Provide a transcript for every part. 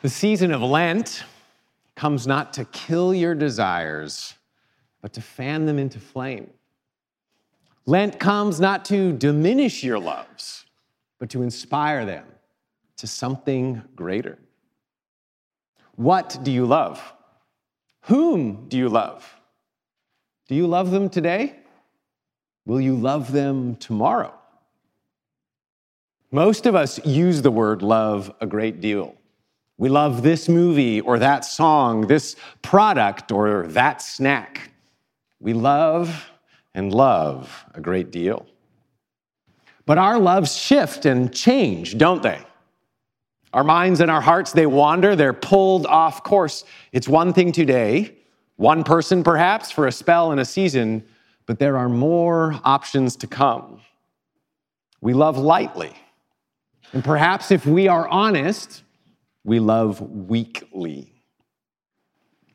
The season of Lent comes not to kill your desires, but to fan them into flame. Lent comes not to diminish your loves, but to inspire them to something greater. What do you love? Whom do you love? Do you love them today? Will you love them tomorrow? Most of us use the word love a great deal. We love this movie or that song, this product or that snack. We love and love a great deal. But our loves shift and change, don't they? Our minds and our hearts, they wander, they're pulled off course. It's one thing today, one person perhaps for a spell and a season, but there are more options to come. We love lightly. And perhaps if we are honest, we love weakly.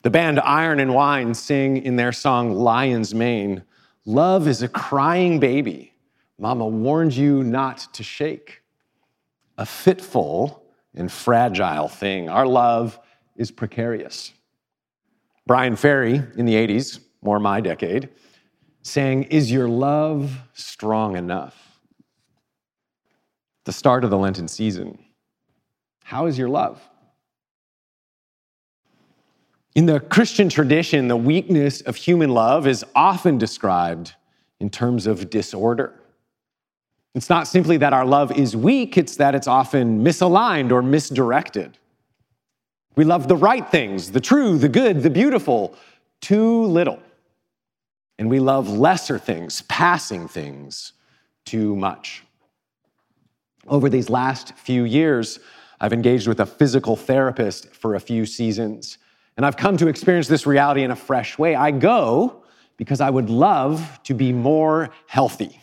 The band Iron and Wine sing in their song Lion's Mane Love is a crying baby. Mama warned you not to shake. A fitful and fragile thing. Our love is precarious. Bryan Ferry in the 80s, more my decade, saying, Is your love strong enough? The start of the Lenten season. How is your love? In the Christian tradition, the weakness of human love is often described in terms of disorder. It's not simply that our love is weak, it's that it's often misaligned or misdirected. We love the right things, the true, the good, the beautiful, too little. And we love lesser things, passing things, too much. Over these last few years, I've engaged with a physical therapist for a few seasons, and I've come to experience this reality in a fresh way. I go because I would love to be more healthy,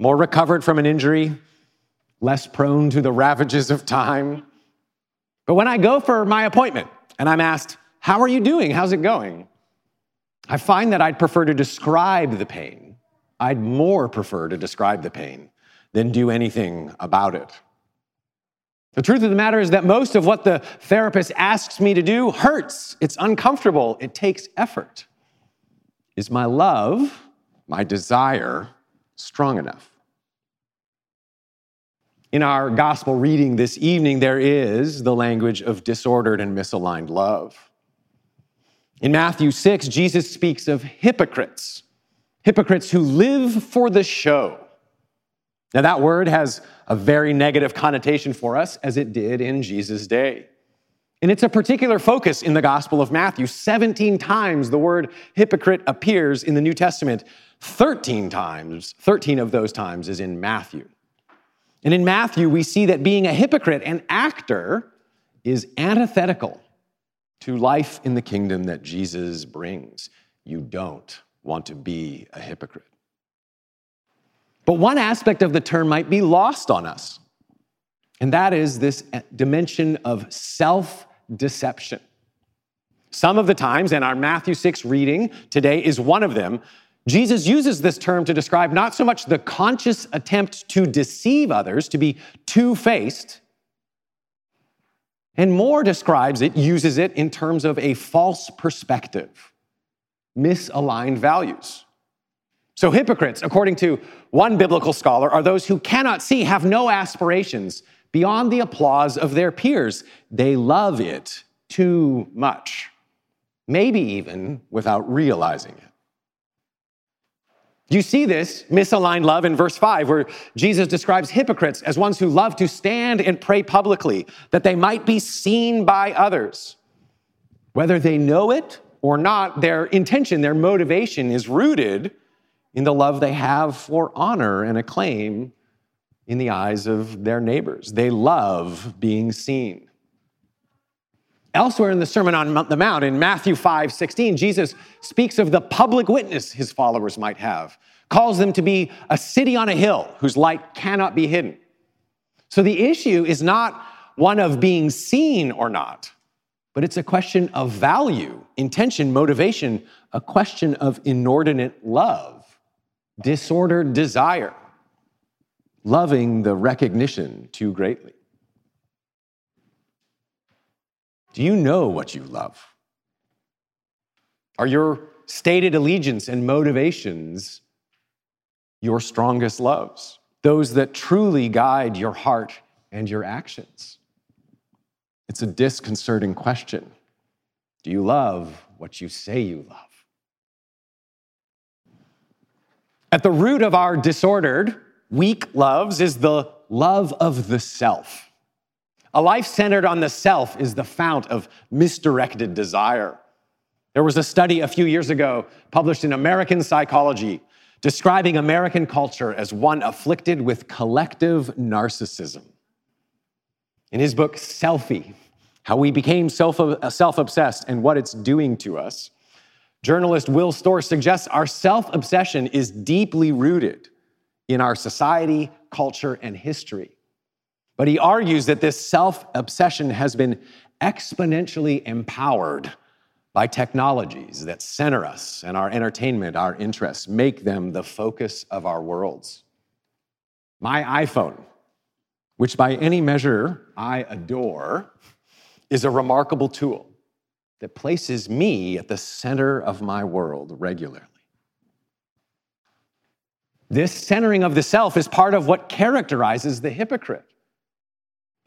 more recovered from an injury, less prone to the ravages of time. But when I go for my appointment and I'm asked, How are you doing? How's it going? I find that I'd prefer to describe the pain. I'd more prefer to describe the pain than do anything about it. The truth of the matter is that most of what the therapist asks me to do hurts. It's uncomfortable. It takes effort. Is my love, my desire, strong enough? In our gospel reading this evening, there is the language of disordered and misaligned love. In Matthew 6, Jesus speaks of hypocrites, hypocrites who live for the show now, that word has a very negative connotation for us, as it did in Jesus' day. And it's a particular focus in the Gospel of Matthew. 17 times the word hypocrite appears in the New Testament. 13 times, 13 of those times is in Matthew. And in Matthew, we see that being a hypocrite, an actor, is antithetical to life in the kingdom that Jesus brings. You don't want to be a hypocrite. But one aspect of the term might be lost on us, and that is this eh, dimension of self deception. Some of the times, and our Matthew 6 reading today is one of them, Jesus uses this term to describe not so much the conscious attempt to deceive others, to be two faced, and more describes it, uses it in terms of a false perspective, misaligned values. So, hypocrites, according to one biblical scholar, are those who cannot see, have no aspirations beyond the applause of their peers. They love it too much, maybe even without realizing it. You see this misaligned love in verse 5, where Jesus describes hypocrites as ones who love to stand and pray publicly that they might be seen by others. Whether they know it or not, their intention, their motivation is rooted in the love they have for honor and acclaim in the eyes of their neighbors. They love being seen. Elsewhere in the Sermon on the Mount, in Matthew 5 16, Jesus speaks of the public witness his followers might have, calls them to be a city on a hill whose light cannot be hidden. So the issue is not one of being seen or not, but it's a question of value, intention, motivation, a question of inordinate love disordered desire, loving the recognition too greatly. Do you know what you love? Are your stated allegiance and motivations your strongest loves? Those that truly guide your heart and your actions? It's a disconcerting question. Do you love what you say you love? At the root of our disordered, weak loves is the love of the self. A life centered on the self is the fount of misdirected desire. There was a study a few years ago published in American Psychology describing American culture as one afflicted with collective narcissism. In his book, Selfie How We Became Self Obsessed and What It's Doing to Us, journalist Will Storr suggests our self obsession is deeply rooted in our society, culture, and history. But he argues that this self obsession has been exponentially empowered by technologies that center us and our entertainment, our interests, make them the focus of our worlds. My iPhone, which by any measure I adore, is a remarkable tool that places me at the center of my world regularly. This centering of the self is part of what characterizes the hypocrite.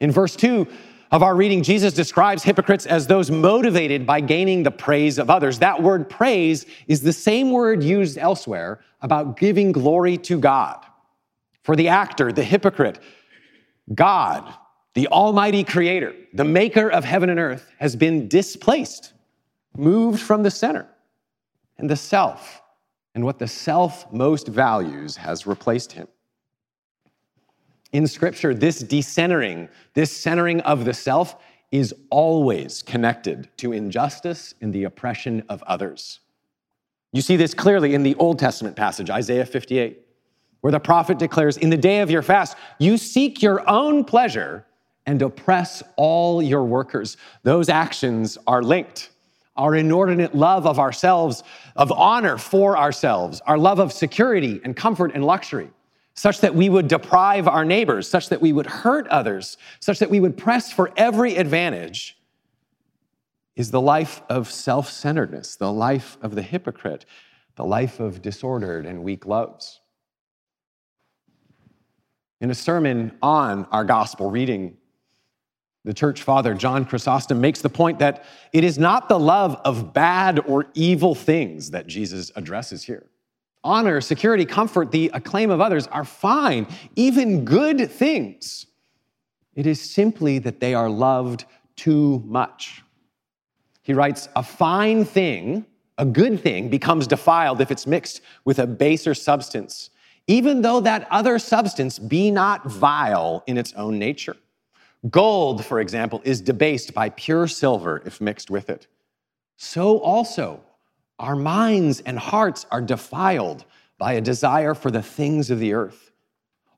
In verse 2 of our reading, Jesus describes hypocrites as those motivated by gaining the praise of others. That word praise is the same word used elsewhere about giving glory to God. For the actor, the hypocrite, God, the Almighty Creator, the maker of heaven and earth, has been displaced, moved from the center, and the self and what the self most values has replaced him. In Scripture, this decentering, this centering of the self is always connected to injustice and the oppression of others. You see this clearly in the Old Testament passage, Isaiah 58, where the prophet declares, In the day of your fast, you seek your own pleasure and oppress all your workers. Those actions are linked our inordinate love of ourselves, of honor for ourselves, our love of security and comfort and luxury, such that we would deprive our neighbors, such that we would hurt others, such that we would press for every advantage, is the life of self centeredness, the life of the hypocrite, the life of disordered and weak loves. In a sermon on our gospel reading the church father, John Chrysostom, makes the point that it is not the love of bad or evil things that Jesus addresses here. Honor, security, comfort, the acclaim of others are fine, even good things. It is simply that they are loved too much. He writes, A fine thing, a good thing, becomes defiled if it's mixed with a baser substance, even though that other substance be not vile in its own nature. Gold, for example, is debased by pure silver if mixed with it. So also, our minds and hearts are defiled by a desire for the things of the earth,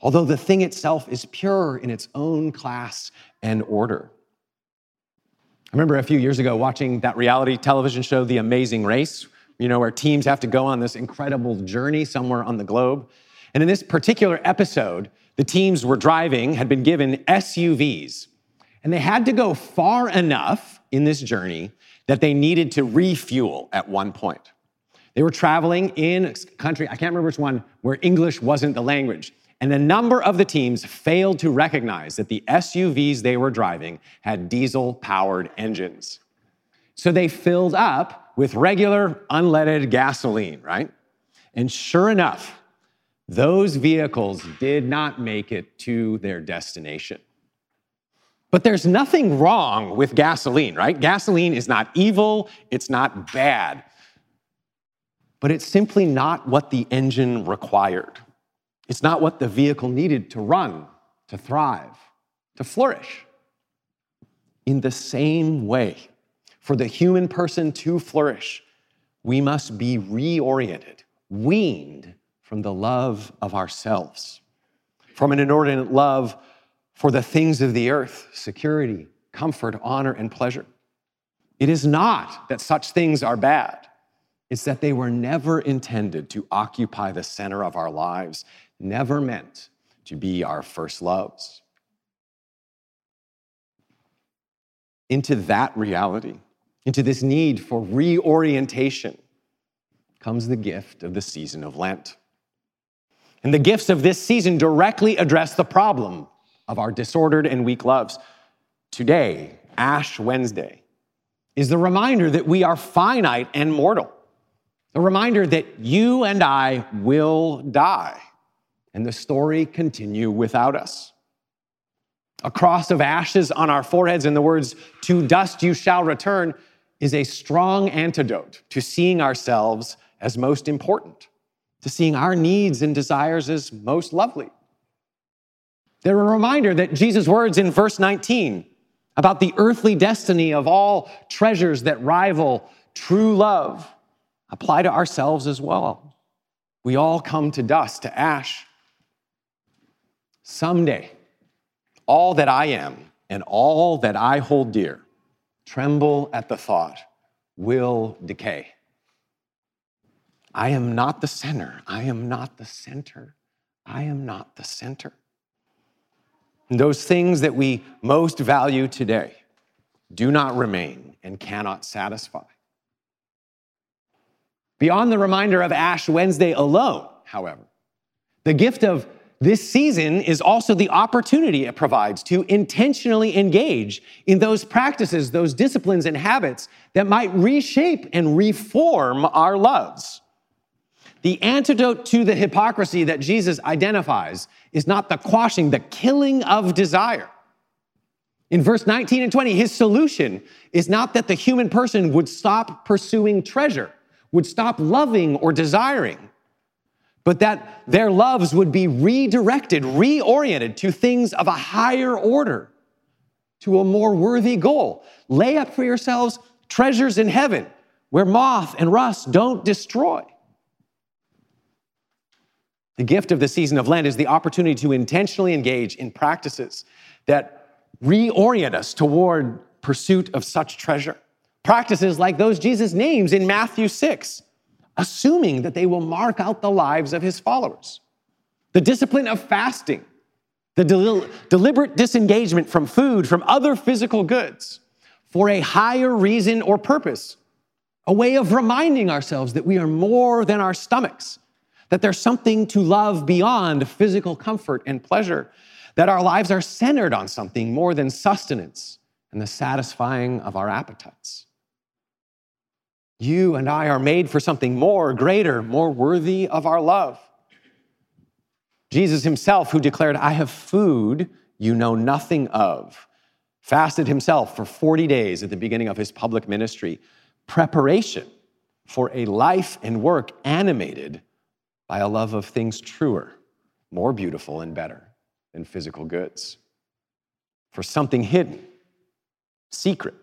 although the thing itself is pure in its own class and order. I remember a few years ago watching that reality television show, The Amazing Race, you know, where teams have to go on this incredible journey somewhere on the globe. And in this particular episode, the teams were driving had been given SUVs, and they had to go far enough in this journey that they needed to refuel at one point. They were traveling in a country, I can't remember which one, where English wasn't the language. And a number of the teams failed to recognize that the SUVs they were driving had diesel powered engines. So they filled up with regular unleaded gasoline, right? And sure enough, those vehicles did not make it to their destination. But there's nothing wrong with gasoline, right? Gasoline is not evil, it's not bad. But it's simply not what the engine required. It's not what the vehicle needed to run, to thrive, to flourish. In the same way, for the human person to flourish, we must be reoriented, weaned from the love of ourselves, from an inordinate love for the things of the earth, security, comfort, honor, and pleasure. It is not that such things are bad. It's that they were never intended to occupy the center of our lives, never meant to be our first loves. into that reality, into this need for reorientation, comes the gift of the season of Lent. And the gifts of this season directly address the problem of our disordered and weak loves. Today, Ash Wednesday, is the reminder that we are finite and mortal. The reminder that you and I will die and the story continue without us. A cross of ashes on our foreheads and the words, to dust you shall return, is a strong antidote to seeing ourselves as most important, to seeing our needs and desires as most lovely. They're a reminder that Jesus' words in verse 19 about the earthly destiny of all treasures that rival true love apply to ourselves as well. We all come to dust, to ash. Someday, all that I am and all that I hold dear tremble at the thought will decay. I am not the center. I am not the center. I am not the center. And those things that we most value today do not remain and cannot satisfy. Beyond the reminder of Ash Wednesday alone, however, the gift of this season is also the opportunity it provides to intentionally engage in those practices, those disciplines and habits that might reshape and reform our loves. The antidote to the hypocrisy that Jesus identifies is not the quashing, the killing of desire. In verse 19 and 20, his solution is not that the human person would stop pursuing treasure would stop loving or desiring, but that their loves would be redirected, reoriented to things of a higher order, to a more worthy goal. Lay up for yourselves treasures in heaven where moth and rust don't destroy. The gift of the season of Lent is the opportunity to intentionally engage in practices that reorient us toward pursuit of such treasure. Practices like those Jesus names in Matthew 6, assuming that they will mark out the lives of his followers. The discipline of fasting, the del- deliberate disengagement from food, from other physical goods, for a higher reason or purpose, a way of reminding ourselves that we are more than our stomachs, that there's something to love beyond physical comfort and pleasure, that our lives are centered on something more than sustenance and the satisfying of our appetites. You and I are made for something more, greater, more worthy of our love. Jesus himself, who declared, I have food you know nothing of, fasted himself for 40 days at the beginning of his public ministry, preparation for a life and work animated by a love of things truer, more beautiful, and better than physical goods. For something hidden, secret,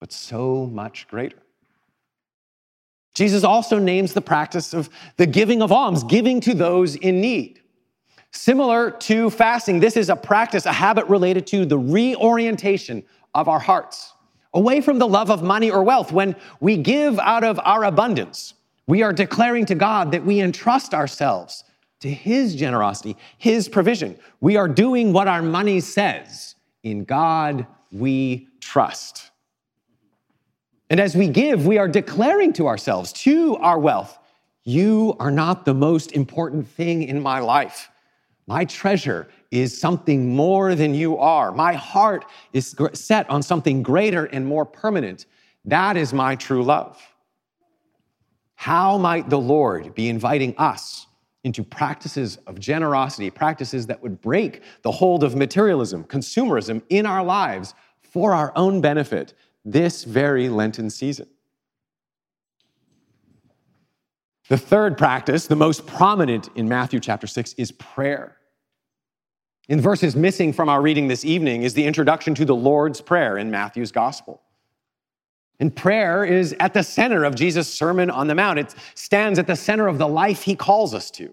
but so much greater. Jesus also names the practice of the giving of alms, giving to those in need. Similar to fasting, this is a practice, a habit related to the reorientation of our hearts away from the love of money or wealth. When we give out of our abundance, we are declaring to God that we entrust ourselves to His generosity, His provision. We are doing what our money says. In God we trust. And as we give, we are declaring to ourselves, to our wealth, you are not the most important thing in my life. My treasure is something more than you are. My heart is set on something greater and more permanent. That is my true love. How might the Lord be inviting us into practices of generosity, practices that would break the hold of materialism, consumerism in our lives for our own benefit, this very Lenten season. The third practice, the most prominent in Matthew chapter 6, is prayer. In verses missing from our reading this evening is the introduction to the Lord's Prayer in Matthew's Gospel. And prayer is at the center of Jesus' Sermon on the Mount. It stands at the center of the life he calls us to.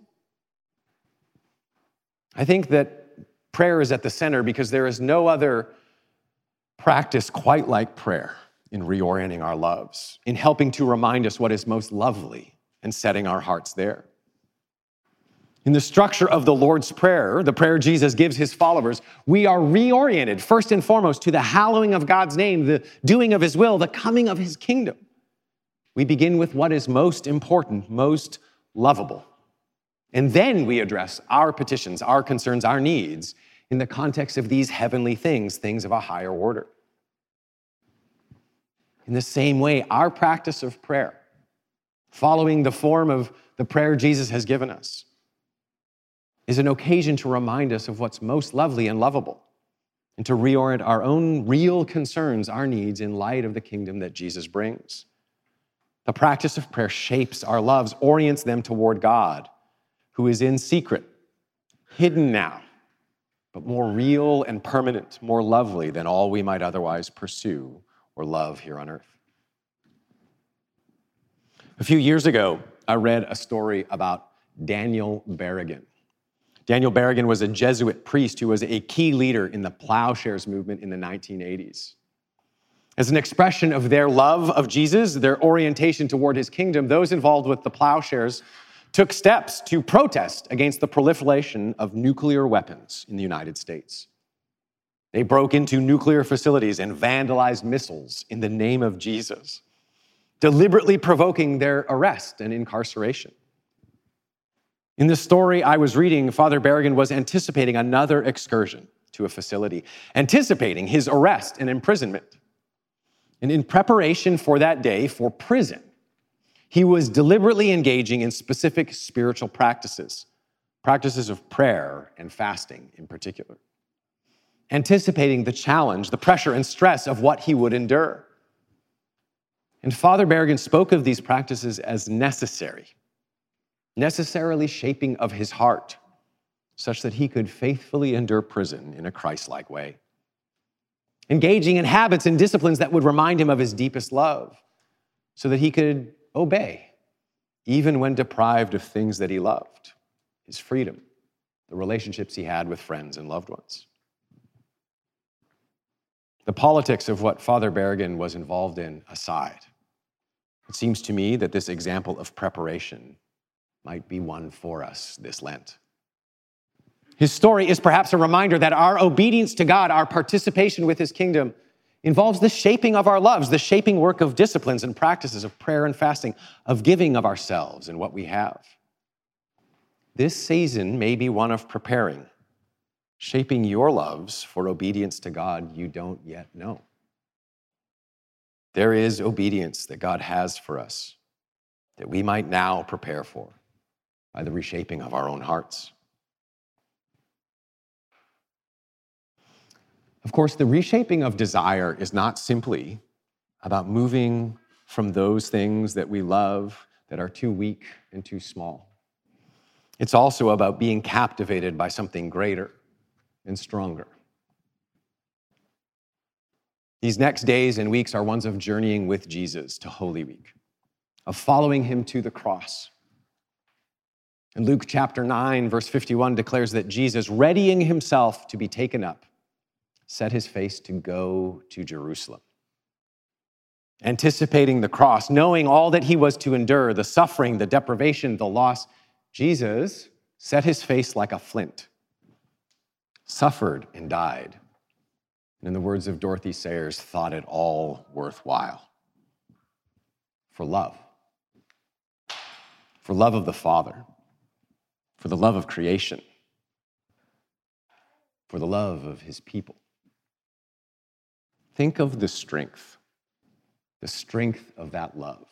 I think that prayer is at the center because there is no other practice quite like prayer in reorienting our loves, in helping to remind us what is most lovely and setting our hearts there. In the structure of the Lord's Prayer, the prayer Jesus gives his followers, we are reoriented first and foremost to the hallowing of God's name, the doing of his will, the coming of his kingdom. We begin with what is most important, most lovable. And then we address our petitions, our concerns, our needs in the context of these heavenly things, things of a higher order. In the same way, our practice of prayer, following the form of the prayer Jesus has given us, is an occasion to remind us of what's most lovely and lovable and to reorient our own real concerns, our needs in light of the kingdom that Jesus brings. The practice of prayer shapes our loves, orients them toward God, who is in secret, hidden now, but more real and permanent, more lovely than all we might otherwise pursue or love here on earth. A few years ago, I read a story about Daniel Berrigan. Daniel Berrigan was a Jesuit priest who was a key leader in the plowshares movement in the 1980s. As an expression of their love of Jesus, their orientation toward his kingdom, those involved with the plowshares took steps to protest against the proliferation of nuclear weapons in the United States. They broke into nuclear facilities and vandalized missiles in the name of Jesus, deliberately provoking their arrest and incarceration. In the story I was reading, Father Berrigan was anticipating another excursion to a facility, anticipating his arrest and imprisonment. And in preparation for that day, for prison, he was deliberately engaging in specific spiritual practices, practices of prayer and fasting in particular, anticipating the challenge, the pressure, and stress of what he would endure. And Father Berrigan spoke of these practices as necessary necessarily shaping of his heart, such that he could faithfully endure prison in a Christ like way. Engaging in habits and disciplines that would remind him of his deepest love, so that he could obey, even when deprived of things that he loved his freedom, the relationships he had with friends and loved ones. The politics of what Father Berrigan was involved in aside, it seems to me that this example of preparation might be one for us this Lent. His story is perhaps a reminder that our obedience to God, our participation with His kingdom, involves the shaping of our loves, the shaping work of disciplines and practices of prayer and fasting, of giving of ourselves and what we have. This season may be one of preparing, shaping your loves for obedience to God you don't yet know. There is obedience that God has for us that we might now prepare for by the reshaping of our own hearts. Of course, the reshaping of desire is not simply about moving from those things that we love that are too weak and too small. It's also about being captivated by something greater and stronger. These next days and weeks are ones of journeying with Jesus to Holy Week, of following him to the cross and Luke chapter 9, verse 51 declares that Jesus, readying himself to be taken up, set his face to go to Jerusalem. Anticipating the cross, knowing all that he was to endure, the suffering, the deprivation, the loss, Jesus set his face like a flint, suffered and died. And in the words of Dorothy Sayers, thought it all worthwhile for love, for love of the Father for the love of creation, for the love of his people. Think of the strength, the strength of that love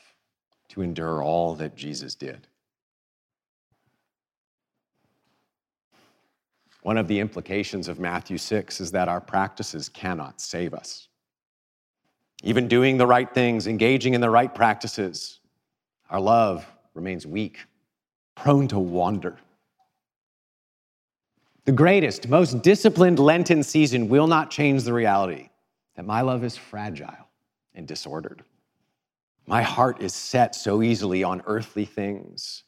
to endure all that Jesus did. One of the implications of Matthew 6 is that our practices cannot save us. Even doing the right things, engaging in the right practices, our love remains weak, prone to wander. The greatest, most disciplined Lenten season will not change the reality that my love is fragile and disordered. My heart is set so easily on earthly things,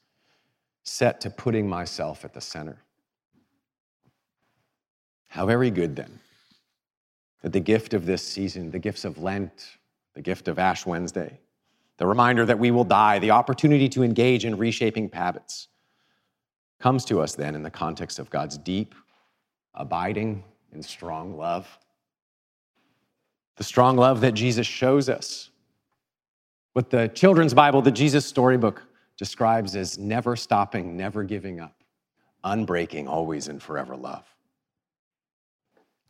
set to putting myself at the center. How very good then that the gift of this season, the gifts of Lent, the gift of Ash Wednesday, the reminder that we will die, the opportunity to engage in reshaping habits, comes to us then in the context of God's deep, abiding, and strong love. The strong love that Jesus shows us. What the children's Bible, the Jesus storybook, describes as never stopping, never giving up, unbreaking, always and forever love.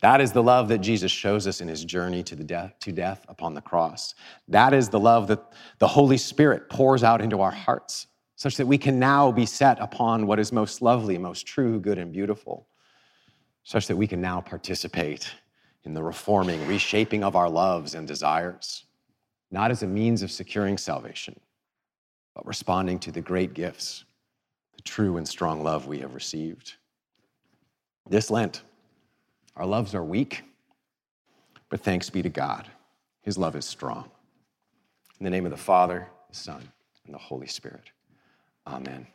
That is the love that Jesus shows us in his journey to, the death, to death upon the cross. That is the love that the Holy Spirit pours out into our hearts, such that we can now be set upon what is most lovely, most true, good, and beautiful, such that we can now participate in the reforming, reshaping of our loves and desires, not as a means of securing salvation, but responding to the great gifts, the true and strong love we have received. This Lent, our loves are weak, but thanks be to God. His love is strong. In the name of the Father, the Son, and the Holy Spirit. Amen.